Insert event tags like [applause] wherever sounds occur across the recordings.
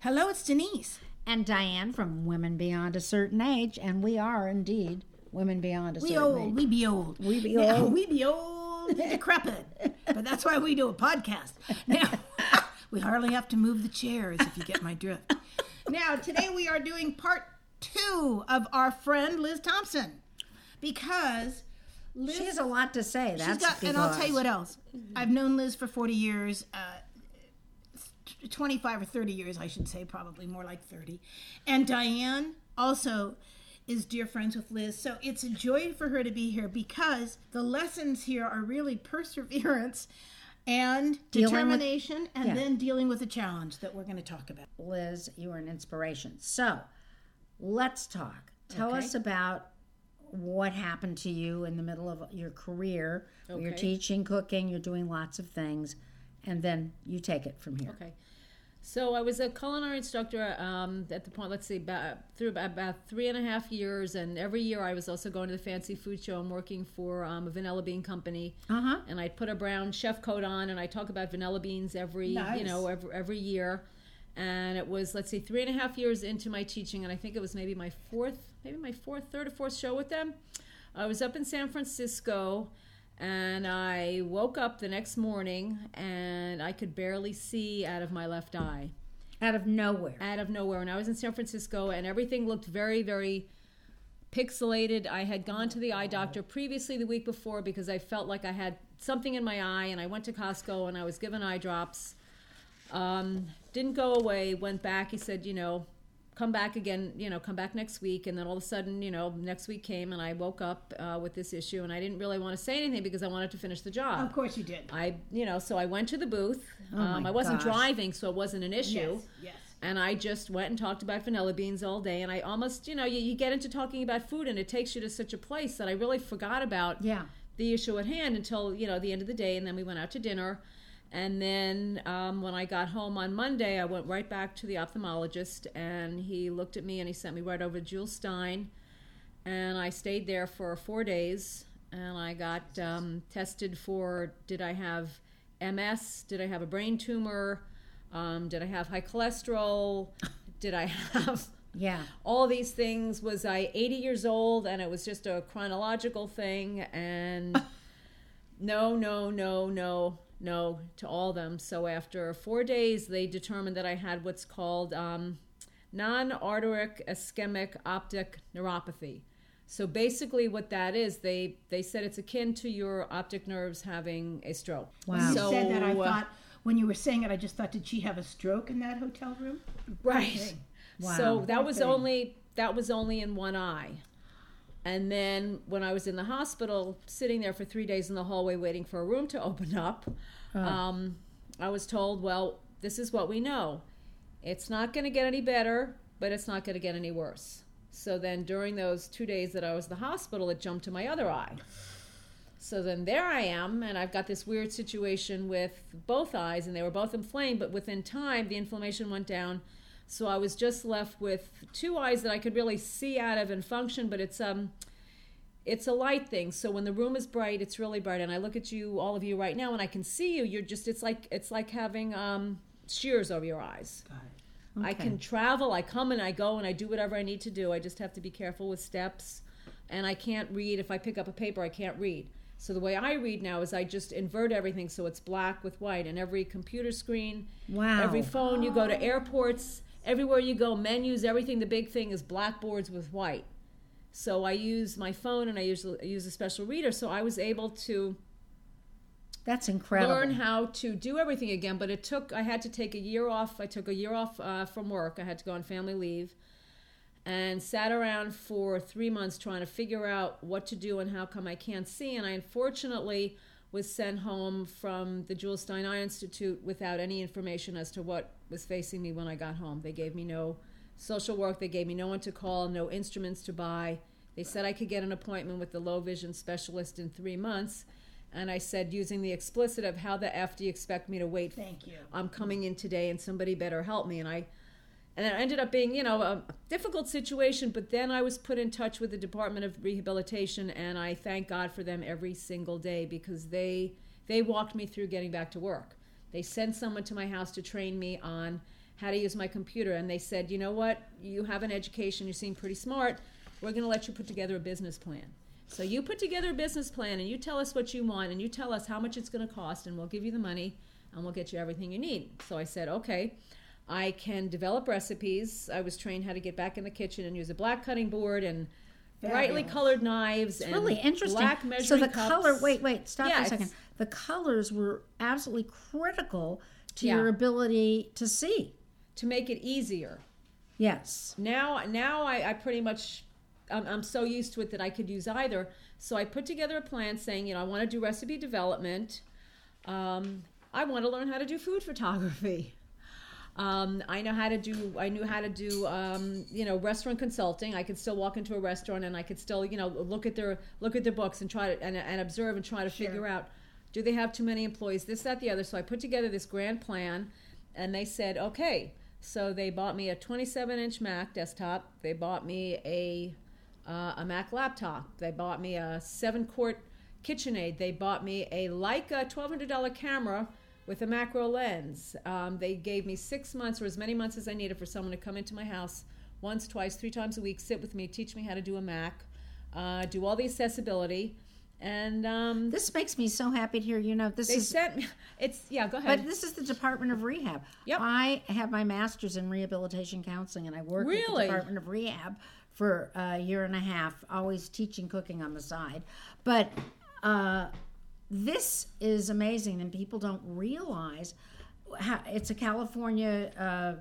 Hello, it's Denise. And Diane from Women Beyond a Certain Age, and we are indeed women beyond a certain age. We certain old, age. we be old. We be Now, old. we be old and decrepit. but that's why we do a podcast. Now, [laughs] we hardly have to move the chairs if you get my drift. Now, today we are doing part two of our friend Liz Thompson. Because Liz She has a lot to say. She's That's got, and I'll tell you what else. I've known Liz for 40 years, uh, 25 or 30 years, I should say, probably more like 30. And Diane also is dear friends with Liz. So it's a joy for her to be here because the lessons here are really perseverance and Dealing with- determination and yeah. then dealing with a challenge that we're going to talk about. Liz, you are an inspiration. So let's talk. Tell Okay. us about what happened to you in the middle of your career. where You're teaching cooking, you're doing lots of things, and then you take it from here. Okay. So I was a culinary instructor um, at the point, let's see, about, through about, about three and a half years. And every year I was also going to the fancy food show and working for um, a vanilla bean company. Uh huh. And I'd put a brown chef coat on and I talk about vanilla beans every, you know, every, every year. And it was, let's see, three and a half years into my teaching. And I think it was maybe my fourth, maybe my fourth, third or fourth show with them. I was up in San Francisco and I woke up the next morning and I could barely see out of my left eye. Out of nowhere. Out of nowhere. And I was in San Francisco and everything looked very, very pixelated. I had gone to the eye doctor previously the week before because I felt like I had something in my eye and I went to Costco and I was given eye drops. Um, didn't go away, went back. He said, you know, come back again, you know, come back next week. And then all of a sudden, you know, next week came and I woke up uh, with this issue and I didn't really want to say anything because I wanted to finish the job. Of course you did. I, you know, so I went to the booth. Oh um, I wasn't gosh. driving, so it wasn't an issue. Yes, yes. And I just went and talked about vanilla beans all day. And I almost, you know, you, you get into talking about food and it takes you to such a place that I really forgot about Yeah. the issue at hand until, you know, the end of the day. And then we went out to dinner. And then um, when I got home on Monday, I went right back to the ophthalmologist and he looked at me and he sent me right over to Jules Stein. And I stayed there for four days and I got um, tested for did I have MS? Did I have a brain tumor? Um, did I have high cholesterol? Did I have Yeah. all these things? Was I 80 years old and it was just a chronological thing? And [laughs] no, no, no, no, no to all of them. So after four days, they determined that I had what's called um, non-arteritic ischemic optic neuropathy. So basically, what that is, they they said it's akin to your optic nerves having a stroke. Wow. You So, said that I uh, thought, when you were saying it, I just thought, did she have a stroke in that hotel room? Right. Okay. Wow. So that was only that was only in one eye. And then when I was in the hospital, sitting there for three days in the hallway waiting for a room to [laughs] open up, um, I was told, "Well, this is what we know. It's not going to get any better, but it's not going to get any worse." So then, during those two days that I was in the hospital, it jumped to my other eye. So then there I am, and I've got this weird situation with both eyes, and they were both inflamed, but within time, the inflammation went down. So I was just left with two eyes that I could really see out of and function, but it's um it's a light thing. So when the room is bright, it's really bright. And I look at you, all of you right now, and I can see you. You're just it's like it's like having um sheers over your eyes. I Okay. can travel, I come and I go and I do whatever I need to do. I just have to be careful with steps. And I can't read. If I pick up a paper, I can't read. So the way I read now is I just invert everything so it's black with white. And every computer screen, Wow. every phone, you go to airports, everywhere you go, menus, everything, the big thing is blackboards with white. So I use my phone and I usually use a special reader. So I was able to That's incredible. learn how to do everything again. But it took, I had to take a year off. I took a year off uh, from work. I had to go on family leave and sat around for three months trying to figure out what to do and how come I can't see. And I unfortunately was sent home from the Jules Stein Eye Institute without any information as to what was facing me when I got home. They gave me no social work, they gave me no one to call, no instruments to buy. They said I could get an appointment with the low vision specialist in three months. And I said, using the explicit of how the F do you expect me to wait? Thank you. I'm coming in today and somebody better help me. And I, and it ended up being, you know, a difficult situation. But then I was put in touch with the Department of Rehabilitation, and I thank God for them every single day because they they walked me through getting back to work. They sent someone to my house to train me on how to use my computer. And they said, you know what? You have an education. You seem pretty smart. We're going to let you put together a business plan. So you put together a business plan and you tell us what you want and you tell us how much it's going to cost and we'll give you the money and we'll get you everything you need. So I said, okay. I can develop recipes. I was trained how to get back in the kitchen and use a black cutting board and brightly colored knives and really interesting. black measuring so the cups. color. Wait, wait, stop Yeah, for a second. The colors were absolutely critical to Yeah. your ability to see. to make it easier. Yes. now now I, I pretty much I'm, I'm so used to it that I could use either. So I put together a plan saying, you know, I want to do recipe development. Um, I want to learn how to do food photography. Um, I know how to do. I knew how to do. Um, you know, restaurant consulting. I could still walk into a restaurant and I could still, you know, look at their look at their books and try to and, and observe and try to figure out, do they have too many employees? This, that, the other. So I put together this grand plan, and they said, okay. So they bought me a 27 inch Mac desktop. They bought me a uh, a Mac laptop. They bought me a seven quart KitchenAid. They bought me a Leica $1,200 camera with a macro lens. Um, they gave me six months or as many months as I needed for someone to come into my house once, twice, three times a week, sit with me, teach me how to do a Mac, uh, do all the accessibility. And um, This makes me so happy to hear. You know, this they is. sent me, [laughs] it's, yeah, go ahead. But this is the Department of Rehab. Yep. I have my master's in rehabilitation counseling, and I work with Really? the Department of Rehab for a year and a half, always teaching cooking on the side. But uh, this is amazing, and people don't realize how, it's a California uh,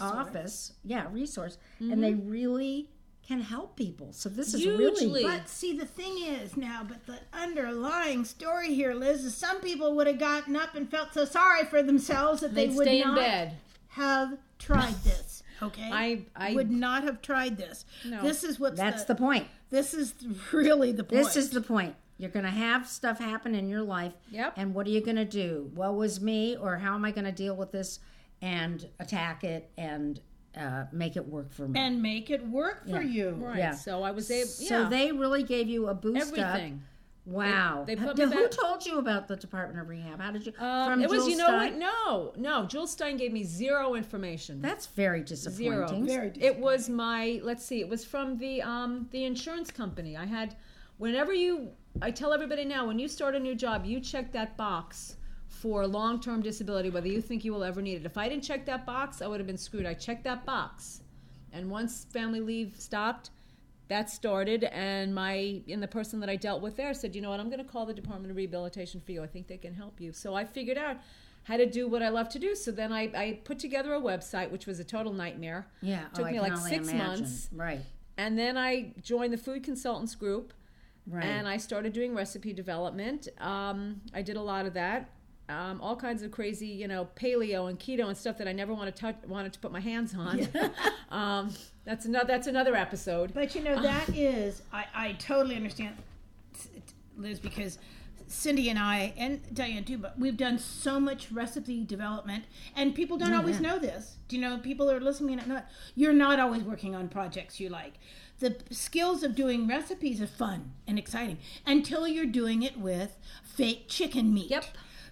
office, yeah, resource, and they really can help people. So this is Hugely. really But see, the thing is now, but the underlying story here, Liz, is some people would have gotten up and felt so sorry for themselves that they They'd would stay in not bed. have tried [laughs] this. Okay, I- I- would not have tried this. No. This is what's that's the, the point. this is really the point. This is the point. You're going to have stuff happen in your life. Yep. And what are you going to do? What was me, or how am I going to deal with this and attack it and uh, make it work for me? and make it work for you. right. yeah. So I was able, yeah, So they really gave you a boost everything. up. Wow. They- they put Who back- told you about the Department of Rehab? How did you? Um, it was, Jules you know what? No, no. Jules Stein gave me zero information. That's very disappointing. zero. Very disappointing. It was my. Let's see. It was from the um the insurance company. I had. Whenever you, I tell everybody now, when you start a new job, you check that box for long term disability, whether you think you will ever need it. If I didn't check that box, I would have been screwed. I checked that box, and once family leave stopped. That started, and my and the person that I dealt with there said, "You know what? I'm going to call the Department of Rehabilitation for you. I think they can help you." So I figured out how to do what I love to do. So then I, I put together a website, which was a total nightmare. Yeah. It Took oh, me like six imagine. months. Right. And then I joined the food consultants group, Right. and I started doing recipe development. Um, I did a lot of that. Um, all kinds of crazy, you know, paleo and keto and stuff that I never want to touch, wanted to put my hands on. [laughs] um, that's another. That's another episode. But you know that is I, I totally understand, Liz, because Cindy and I and Diane too, but we've done so much recipe development, and people don't always know this. Do you know people are listening? And not you're not always working on projects you like. The skills of doing recipes are fun and exciting until you're doing it with fake chicken meat. Yep.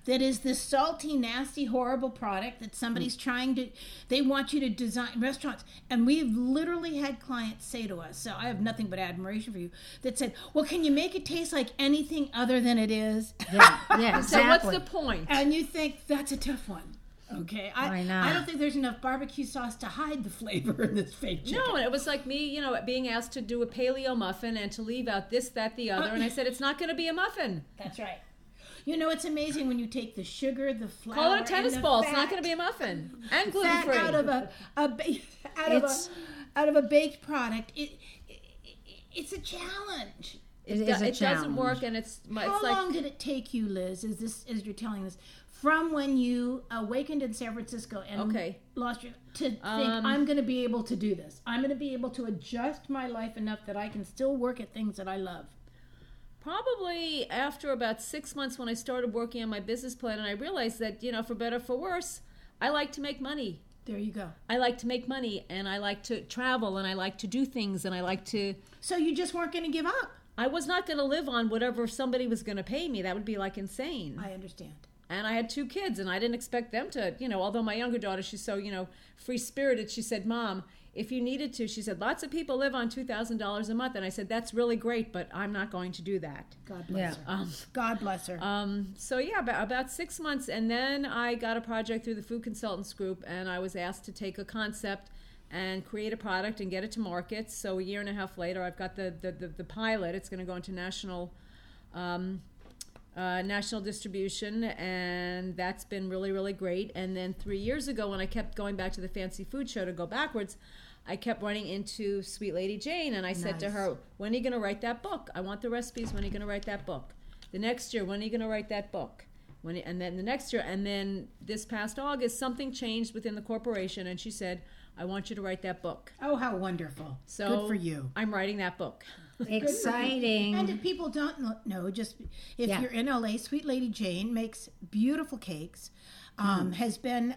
That is this salty, nasty, horrible product that somebody's mm. trying to. They want you to design restaurants, and we've literally had clients say to us. So I have nothing but admiration for you. That said, "Well, can you make it taste like anything other than it is?" Yeah. Yeah. [laughs] So what's the point? and you think that's a tough one. Okay, I, I know. I don't think there's enough barbecue sauce to hide the flavor in this fake chicken. No, and it was like me, you know, being asked to do a paleo muffin and to leave out this, that, the other, and I uh, said it's not going to be a muffin. That's right. You know, it's amazing when you take the sugar, the flour, Call it a tennis the ball. It's not going to be a muffin and gluten fat free. out of a, a ba- [laughs] out of a out of a baked product. It, it, it it's a challenge. It it is a it doesn't work, and it's it's How like long did it take you, Liz? Is this as you're telling this from when you awakened in San Francisco and Okay. lost your to think Um, I'm going to be able to do this? I'm going to be able to adjust my life enough that I can still work at things that I love. probably after about six months when I started working on my business plan, and I realized that you know, for better for worse, I like to make money. There you go. I like to make money, and I like to travel, and I like to do things, and I like to. So you just weren't going to give up. I was not going to live on whatever somebody was going to pay me. That would be like insane. I understand. And I had two kids, and I didn't expect them to, you know. Although my younger daughter, she's so you know free spirited. She said, "Mom, if you needed to," she said, "lots of people live on two thousand dollars a month," and I said, "That's really great, but I'm not going to do that." God bless Yeah. her. God bless her. Um, so yeah, about, about six months, and then I got a project through the Food Consultants Group, and I was asked to take a concept and create a product and get it to market. So a year and a half later, I've got the the, the, the pilot. It's going to go into national. Um, uh, national distribution, and that's been really, really great. And then three years ago, when I kept going back to the fancy food show to go backwards, I kept running into Sweet Lady Jane, and I said to her, "When are you going to write that book? I want the recipes. When are you going to write that book? The next year, when are you going to write that book? When and then the next year, and then this past August, something changed within the corporation, and she said, "I want you to write that book." oh, how wonderful. So Good for you. I'm writing that book. [laughs] Exciting. And if people don't know, just if Yeah. you're in LA, Sweet Lady Jane makes beautiful cakes. Um, has been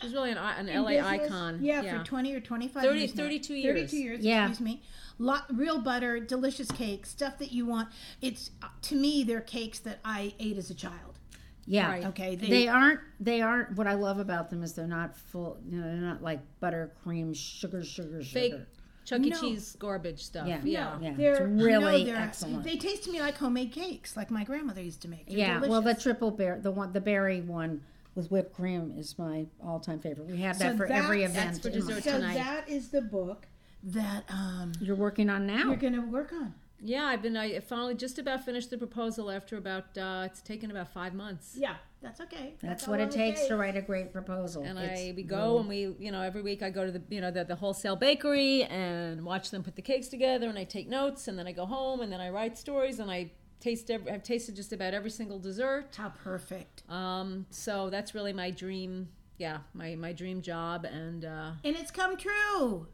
She's really an, an LA business, icon. Yeah, for 20 or 25 30 years. now. 32 years. 32 years, Yeah. excuse me. Lot, real butter, delicious cakes, stuff that you want. It's uh, to me they're cakes that I ate as a child. yeah. Right. Okay, They, aren't. They aren't. What I love about them is they're not full. You know, they're not like butter, cream, sugar, sugar, Fake sugar. Chuck E. No. Cheese garbage stuff. Yeah. Yeah. Yeah, They're it's really no, they're, excellent. They taste to me like homemade cakes, like my grandmother used to make. They're yeah. Well, the triple bear, the one, the berry one with whipped cream is my all-time favorite. We have that So for every event. that's for dessert. so tonight. that is the book that um, You're working on now. you're going to work on. Yeah, I've been. I finally just about finished the proposal after about. Uh, it's taken about five months. Yeah, that's okay. That's all what it takes to write a great proposal. And It's I we go and we you know every week I go to the you know the, the wholesale bakery and watch them put the cakes together and I take notes and then I go home and then I write stories and I taste every, I've tasted just about every single dessert. How perfect. Um, so that's really my dream. Yeah, my my dream job and uh, And it's come true.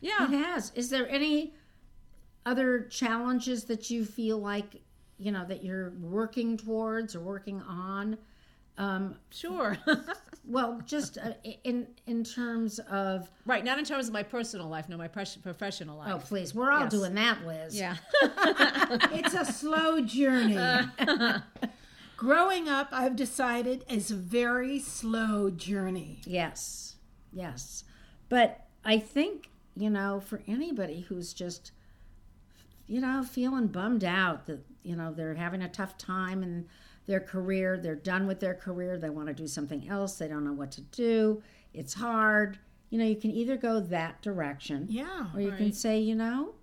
yeah. It has. Is there any other challenges that you feel like you know that you're working towards or working on? Um, Sure. [laughs] well, just uh, in in terms of right, not in terms of my personal life, no, my pres- professional life. oh, please, we're all Yes. doing that, Liz. Yeah. [laughs] [laughs] It's a slow journey. Growing up, I've decided, is a very slow journey. Yes, yes. But I think, you know, for anybody who's just, you know, feeling bummed out that, you know, they're having a tough time in their career, they're done with their career, they want to do something else, they don't know what to do, it's hard. You know, you can either go that direction Yeah. or you can say, you know,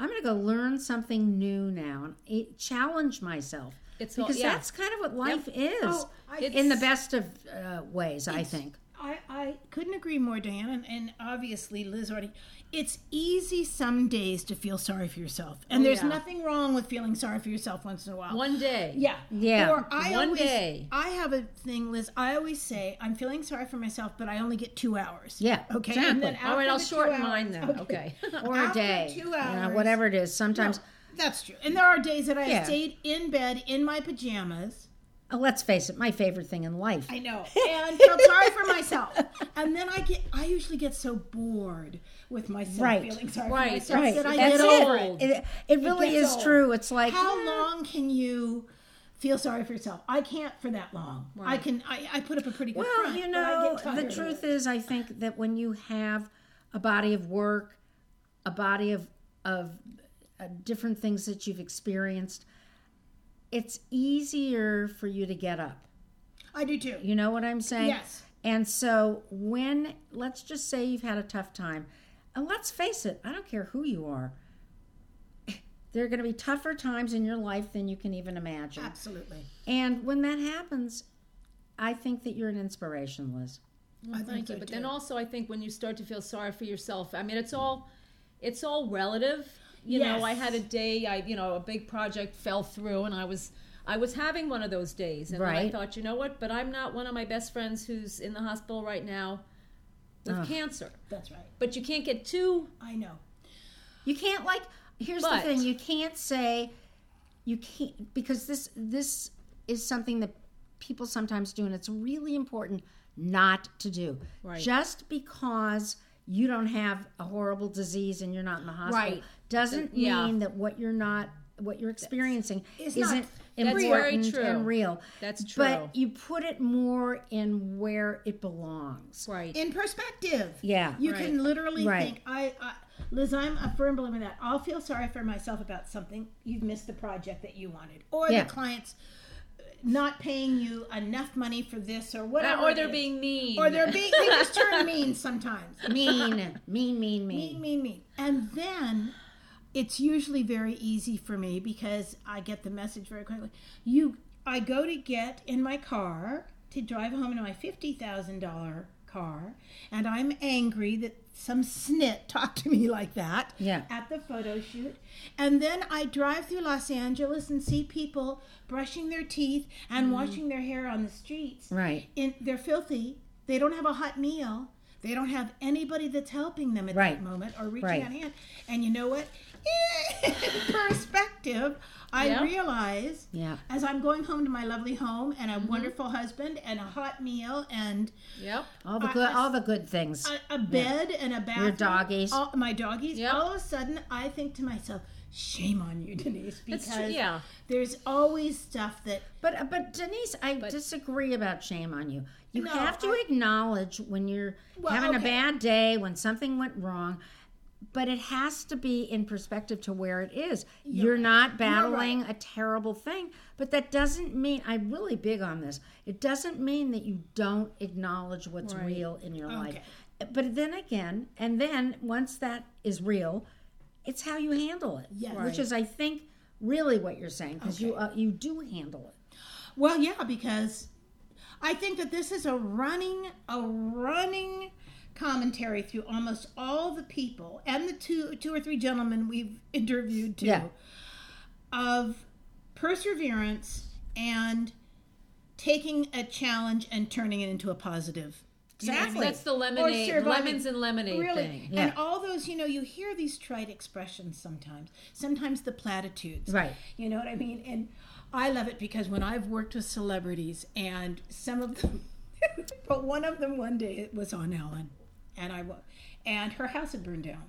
I'm going to go learn something new now and challenge myself. It's all- because yeah. that's kind of what life is Oh, I- in the best of uh, ways, I think. I, I couldn't agree more, Diane, and, and obviously Liz already. It's easy some days to feel sorry for yourself, and oh, there's yeah. nothing wrong with feeling sorry for yourself once in a while. One day. yeah, Yeah. Or I One always, day. I have a thing, Liz. I always say I'm feeling sorry for myself, but I only get two hours. Yeah, Okay. exactly. And then All right, I'll the shorten hours- mine then. Okay. [laughs] or a day, two you know, hours- whatever it is. Sometimes, That's true. And there are days that I Yeah. stayed in bed in my pajamas. Oh, let's face it, my favorite thing in life. I know. [laughs] And felt sorry for myself. And then I get I usually get so bored with myself Right. feeling sorry Right. for myself right, that I that's get it. over it. It, it really gets is old. true. It's like How long can you feel sorry for yourself? I can't for that long. I can I, I put up a pretty good Well, front, you but I know, get the truth is, I think that when you have a body of work, a body of of uh, different things that you've experienced, it's easier for you to get up. I do too. You know what I'm saying? Yes. And so when let's just say you've had a tough time, and let's face it, I don't care who you are. [laughs] There are going to be tougher times in your life than you can even imagine. Absolutely. And when that happens, I think that you're an inspiration, Liz. I think Thank you. so, But too. then also, I think when you start to feel sorry for yourself, I mean, it's all, it's all relative. You know, I had a day, I you know, a big project fell through, and I was, I was having one of those days, and then I thought, you know what? But I'm not one of my best friends who's in the hospital right now with cancer. That's right. But you can't get too. I know. You can't like here's But- the thing, you can't say you can't because this this is something that people sometimes do and it's really important not to do. Right. Just because you don't have a horrible disease and you're not in the hospital Right. doesn't Yeah. mean that what you're not what you're experiencing It's isn't not- That's important very true. and real. That's true. But you put it more in where it belongs. right. in perspective. Yeah. You Right. can literally Right. think, I, I, Liz, I'm a firm believer in that. I'll feel sorry for myself about something. You've missed the project that you wanted, or Yeah. the client's not paying you enough money for this, or whatever. or they're being mean. or they're being, they just turn [laughs] mean sometimes. Mean, mean, mean, mean, mean. mean, mean. And then it's usually very easy for me because I get the message very quickly. You, I go to get in my car to drive home in my fifty thousand dollar car, and I'm angry that some snit talk to me like that Yeah. at the photo shoot. And then I drive through Los Angeles and see people brushing their teeth and mm-hmm. washing their hair on the streets Right. in they're filthy. They don't have a hot meal. They don't have anybody that's helping them at Right. that moment or reaching Right. out hand. And you know what? [laughs] Perspective, I realize Yeah. as I'm going home to my lovely home and a Mm-hmm. wonderful husband and a hot meal and Yep. All the good, I- all the good things. a, a bed and a bathroom. doggies. All, my doggies. Yep. All of a sudden, I think to myself, shame on you, [laughs] Denise, because true. Yeah. there's always stuff that But uh, but Denise, I disagree about shame on you. You No, have to I- acknowledge when you're Well, having a bad day, when something went wrong. But it has to be in perspective to where it is. You're not battling a terrible thing, but that doesn't mean I'm really big on this. It doesn't mean that you don't acknowledge what's Right. real in your life. But then again, and then once that is real, it's how you handle it. Yeah. which is I think really what you're saying because you uh, you do handle it. Well, yeah, because I think that this is a running, a running commentary through almost all the people and the two, two or three gentlemen we've interviewed too, Yeah. of perseverance and taking a challenge and turning it into a positive. You know I mean? Exactly. That's the lemonade, surviving. lemons and lemonade Really, thing. Yeah. and all those, you know, you hear these trite expressions sometimes. Sometimes the platitudes, Right. You know what I mean? And I love it because when I've worked with celebrities, and some of them, [laughs] but one of them one day it was on Ellen, and I was, and her house had burned down,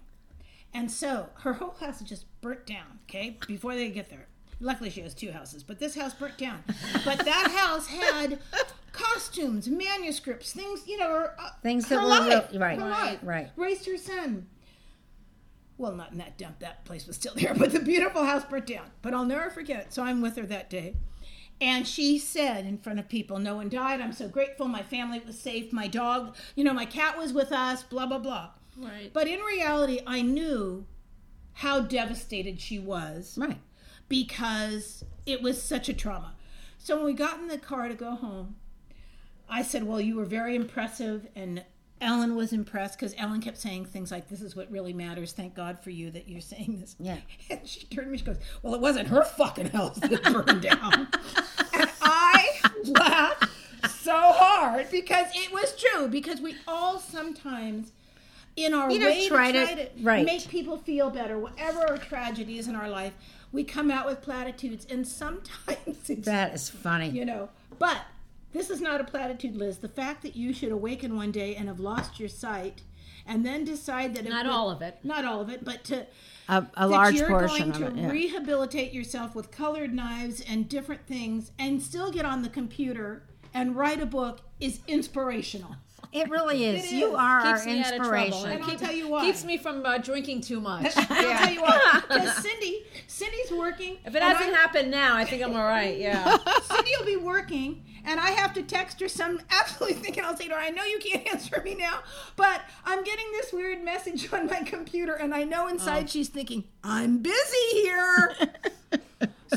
and so her whole house had just burnt down. Okay, before they get there. Luckily, she has two houses, but this house burnt down. But that [laughs] house had costumes, manuscripts, things, you know, her, uh, Things her that were life, real- right, her right, life. right. Raised her son. Well, not in that dump. That place was still there, [laughs] but the beautiful house burnt down. But I'll never forget it. So I'm with her that day. And she said in front of people, No one died. I'm so grateful. My family was safe. My dog, you know, my cat was with us, blah, blah, blah. Right. But in reality, I knew how devastated she was Right. because it was such a trauma. So when we got in the car to go home, I said, Well, you were very impressive. And Ellen was impressed because Ellen kept saying things like, This is what really matters. Thank God for you that you're saying this. Yeah. [laughs] And she turned to me, she goes, Well, it wasn't her fucking house that burned down. [laughs] [laughs] and I laughed so hard because it was true, because we all sometimes. In our You know, way try to to- try to right. make people feel better, whatever our tragedy is in our life, we come out with platitudes, and sometimes it's That is funny. you know. But this is not a platitude, Liz. The fact that you should awaken one day and have lost your sight, and then decide that it Not would- all of it. not all of it, but to A, a large you're portion going to it. Yeah. rehabilitate yourself with colored knives and different things, and still get on the computer and write a book is inspirational. It really is. It you is. are Keeps me out of trouble. inspiration. And I'll tell you why. Keeps me from uh, drinking too much. [laughs] I'll tell you what, [laughs] because Cindy, Cindy's working. If it hasn't I'm- happened now, I think I'm all right. Yeah. [laughs] Cindy will be working, and I have to text her some absolutely thinking I'll say to her, I know you can't answer me now, but I'm getting this weird message on my computer, and I know inside Oh. she's thinking, I'm busy here.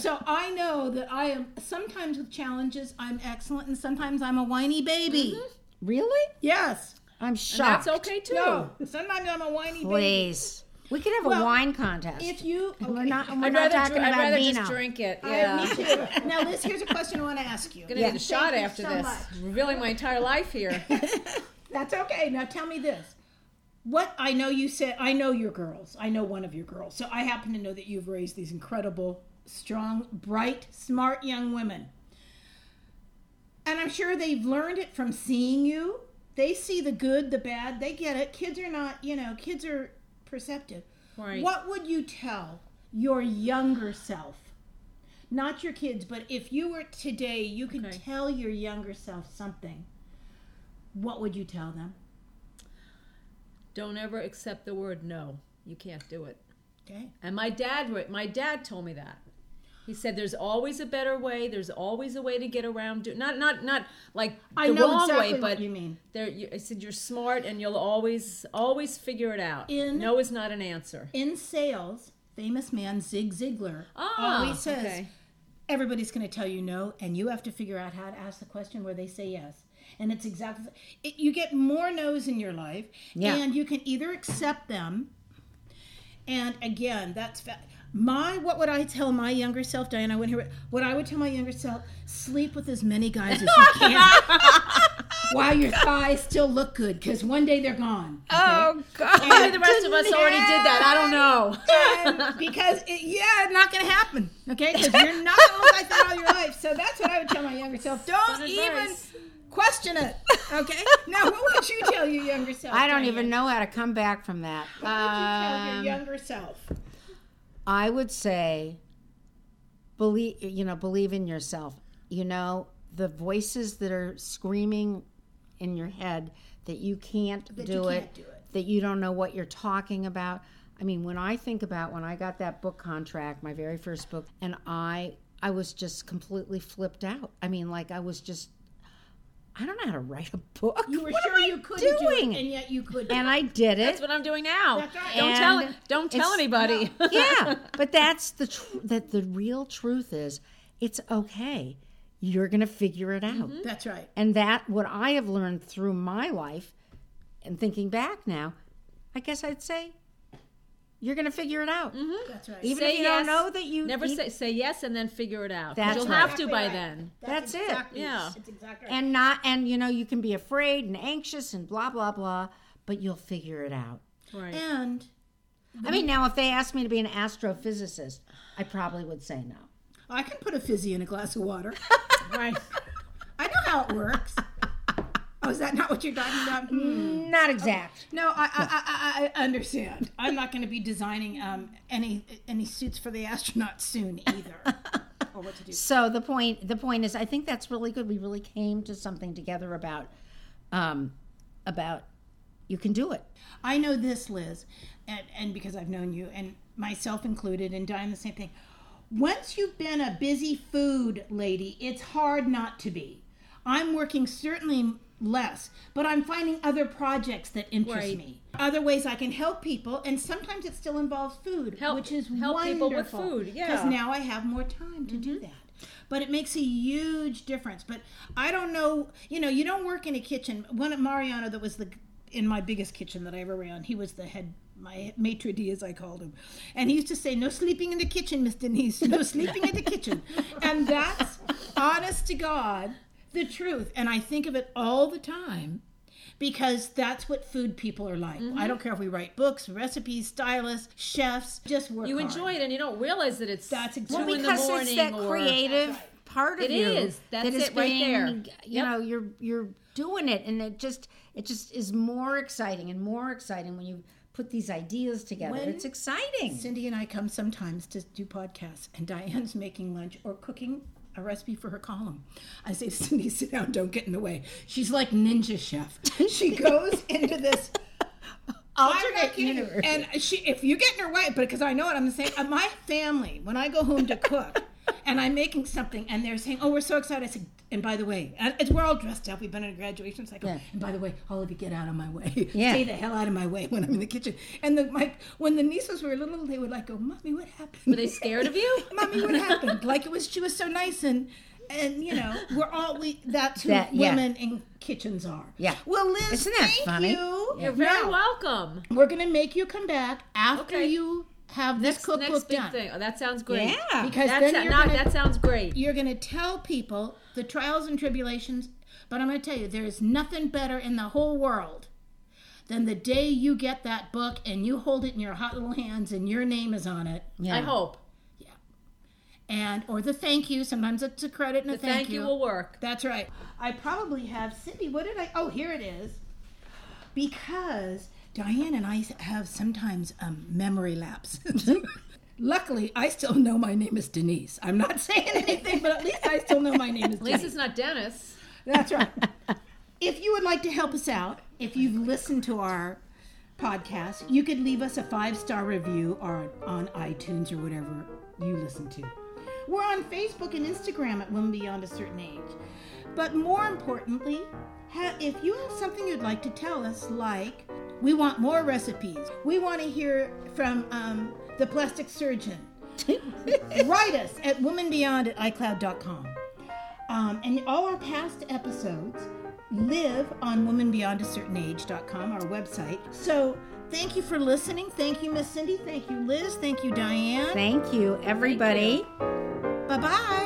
so I know that I am sometimes with challenges, I'm excellent, and sometimes I'm a whiny baby. Really? Yes. I'm shocked. That's okay too. No. Sometimes I'm a whiny baby. Please. We could have Well, a wine contest. If you, We're okay. not. We're I'd not rather, talking dr- I'd about rather vino. just drink it. I, Yeah. me too. [laughs] Now, Liz, here's a question I want to ask you. gonna need a Thank shot you after so this. much. Revealing my entire life here. [laughs] That's okay. Now tell me this. What I know you said, I know your girls. I know one of your girls. So I happen to know that you've raised these incredible, strong, bright, smart young women. And I'm sure they've learned it from seeing you. They see the good, the bad, they get it. Kids are not, you know, kids are perceptive. Right. What would you tell your younger self? not your kids, but if you were today, you could Okay. tell your younger self something. What would you tell them? Don't ever accept the word no. You can't do it. Okay. And my dad, my dad told me that. He said, "There's always a better way. There's always a way to get around. Do not, not, not like I the know wrong exactly way, what but you mean. there. You, I said you're smart, and you'll always, always figure it out. In- no is not an answer. In sales, famous man Zig Ziglar Ah, always says okay. everybody's going to tell you no, and you have to figure out how to ask the question where they say yes. And it's exactly it, you get more no's in your life, Yeah. and you can either accept them. And again, that's fa- my what would I tell my younger self, Diana? When here, what I would tell my younger self: sleep with as many guys as you can, [laughs] while your thighs still look good, because one day they're gone. Oh God! Maybe the rest of us already did that. I don't know. [laughs] And because it, yeah, it's not going to happen. Okay, because you're not to look like that all your life. So that's what I would tell my younger self. Don't even advice. question it. Okay. Now, what would you tell your younger self? I don't Diane? even know how to come back from that. What would you tell your Um, younger self? I would say believe you know believe in yourself. You know the voices that are screaming in your head that you can't That do you it, can't do it. that you don't know what you're talking about. I mean, when I think about when I got that book contract, my very first book, and I I was just completely flipped out. I mean, like I was just I don't know how to write a book. You were What sure am I you couldn't doing? do it, and yet you could. Not. And I did it. That's what I'm doing now. That's right. Don't tell. Don't tell it's- anybody. [laughs] yeah, but that's the tr- that the real truth is it's okay. You're going to figure it out. Mm-hmm. That's right. And that what I have learned through my life and thinking back now, I guess I'd say you're going to figure it out. Mm-hmm. That's right. Even Say if you yes. don't know that you Never you- say say yes and then figure it out. That's You'll right. have to by right. then. That's it. exactly, Yeah. It's exactly right. and not and you know you can be afraid and anxious and blah blah blah, but you'll figure it out. Right. and I mean, now if they asked me to be an astrophysicist, I probably would say no. I can put a fizzy in a glass of water. [laughs] right. [laughs] I know how it works. Oh, is that not what you're talking about? Hmm. Not exact. No, I, I, I, I understand. I'm not going to be designing um, any any suits for the astronauts soon either. [laughs] or what to do. So the point the point is I think that's really good. We really came to something together about um about you can do it. I know this, Liz, and, and because I've known you, and myself included, and Diane the same thing. Once you've been a busy food lady, it's hard not to be. I'm working certainly less, but I'm finding other projects that interest Right. me. Other ways I can help people, and sometimes it still involves food, Help- which is help wonderful. people with food, yeah. Because now I have more time to do mm-hmm. that. But it makes a huge difference. But I don't know, you know, you don't work in a kitchen. One of Mariano that was the in my biggest kitchen that I ever ran, he was the head my maitre d as I called him. And he used to say, No sleeping in the kitchen, Miss Denise, no [laughs] sleeping in the kitchen. And that's honest to God, the truth. And I think of it all the time because that's what food people are like. Mm-hmm. I don't care if we write books, recipes, stylists, chefs, just work You hard. enjoy it and you don't realize that it's That's exactly- the because morning it's that or creative part of It you is. That's that is it right being, there. You Yep. know, you're you're doing it, and it just it just is more exciting and more exciting when you put these ideas together. When- it's exciting. Cindy and I come sometimes to do podcasts, and Diane's [laughs] making lunch or cooking a recipe for her column. I say, [laughs] Cindy, sit down, don't get in the way. She's like ninja chef. She [laughs] goes into this [laughs] Alternate universe. And she, if you get in her way, but because I know what I'm saying, uh, my family, when I go home to cook, and I'm making something, and they're saying, "Oh, we're so excited!" I said, "And by the way, and it's, we're all dressed up. We've been at a graduation cycle. Yeah. And by the way, all of you get out of my way. [laughs] Yeah. Stay the hell out of my way when I'm in the kitchen." And the, my when the nieces were little, they would like go, "Mommy, what happened?" Were they scared of you? [laughs] Mommy, what happened? Like it was, she was so nice and. And you know, we're all we. That's who That- yeah. women in kitchens are. Yeah. Well, Liz, Isn't that thank funny? you. You're very Now, welcome. we're gonna make you come back after Okay. you have this Next, cookbook next big done. thing. Oh, that sounds great. Yeah. Because That's then you're not, gonna, that sounds great. you're gonna tell people the trials and tribulations. But I'm gonna tell you, there is nothing better in the whole world than the day you get that book and you hold it in your hot little hands and your name is on it. Yeah. I hope. Yeah. And or the thank you. Sometimes it's a credit and a The thank you will work. That's right. I probably have Cindy. What did I? Oh, here it is. Because Diane and I have sometimes um, memory lapses. [laughs] Luckily, I still know my name is Denise. I'm not [laughs] saying anything, but at least I still know my name is Denise. At least it's not Dennis. That's right. [laughs] if you would like to help us out, if you've listened to our podcast, you could leave us a five star review or on iTunes or whatever you listen to. We're on Facebook and Instagram at Women Beyond a Certain Age. But more importantly, if you have something you'd like to tell us, like we want more recipes, we want to hear from um, the plastic surgeon, [laughs] write us at womanbeyond at icloud.com. Um, and all our past episodes live on womanbeyondacertainage.com, our website. So thank you for listening. Thank you, Miss Cindy. Thank you, Liz. Thank you, Diane. Thank you, everybody. Bye bye.